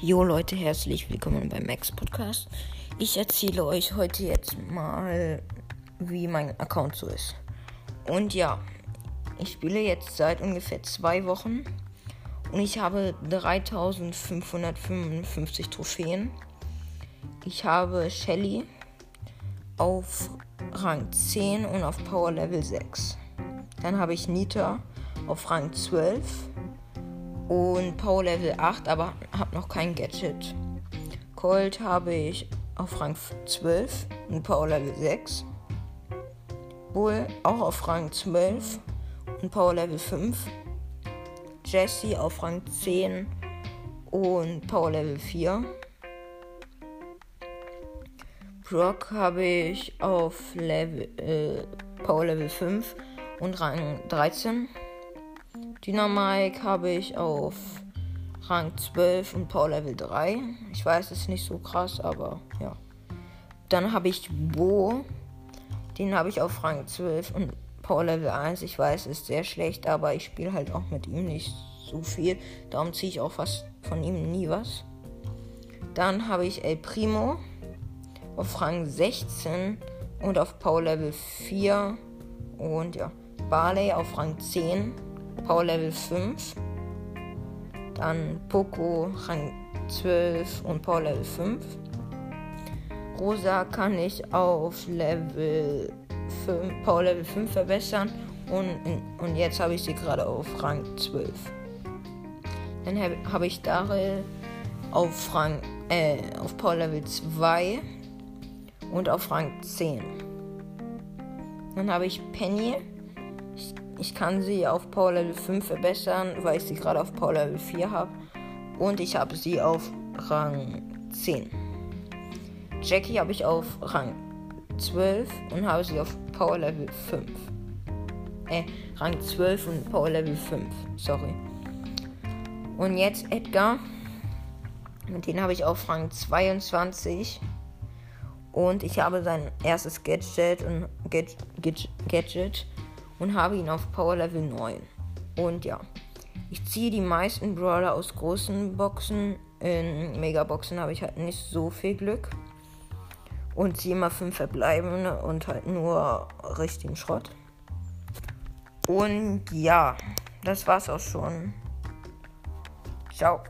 Jo Leute, herzlich willkommen beim Max Podcast. Ich erzähle euch heute jetzt mal, wie mein Account so ist. Und ja, ich spiele jetzt seit ungefähr zwei Wochen und ich habe 3555 Trophäen. Ich habe Shelly auf Rang 10 und auf Power Level 6. Dann habe ich Nita auf Rang 12 und Power Level 8, aber habe noch kein Gadget. Colt habe ich auf Rang 12 und Power Level 6. Bull auch auf Rang 12 und Power Level 5. Jesse auf Rang 10 und Power Level 4. Brock habe ich auf Level, äh, Power Level 5 und Rang 13. Dynamike habe ich auf Rang 12 und Power Level 3. Ich weiß, es ist nicht so krass, aber ja. Dann habe ich Bo. Den habe ich auf Rang 12 und Power Level 1. Ich weiß, es ist sehr schlecht, aber ich spiele halt auch mit ihm nicht so viel. Darum ziehe ich auch fast von ihm nie was. Dann habe ich El Primo auf Rang 16 und auf Power Level 4. Und ja, Barley auf Rang 10 Power Level 5. Dann Poco Rang 12 und Power Level 5. Rosa kann ich auf Level 5, Power Level 5 verbessern und, und jetzt habe ich sie gerade auf Rang 12. Dann habe hab ich Daryl auf Rang äh, auf Power Level 2 und auf Rang 10. Dann habe ich Penny ich kann sie auf Power Level 5 verbessern, weil ich sie gerade auf Power Level 4 habe. Und ich habe sie auf Rang 10. Jackie habe ich auf Rang 12 und habe sie auf Power Level 5. Äh, Rang 12 und Power Level 5. Sorry. Und jetzt Edgar. Mit dem habe ich auf Rang 22. Und ich habe sein erstes Gadget und Gadget, Gadget und habe ihn auf Power Level 9. Und ja, ich ziehe die meisten Brawler aus großen Boxen. In Megaboxen habe ich halt nicht so viel Glück. Und ziehe immer 5 verbleibende und halt nur richtigen Schrott. Und ja, das war's auch schon. Ciao.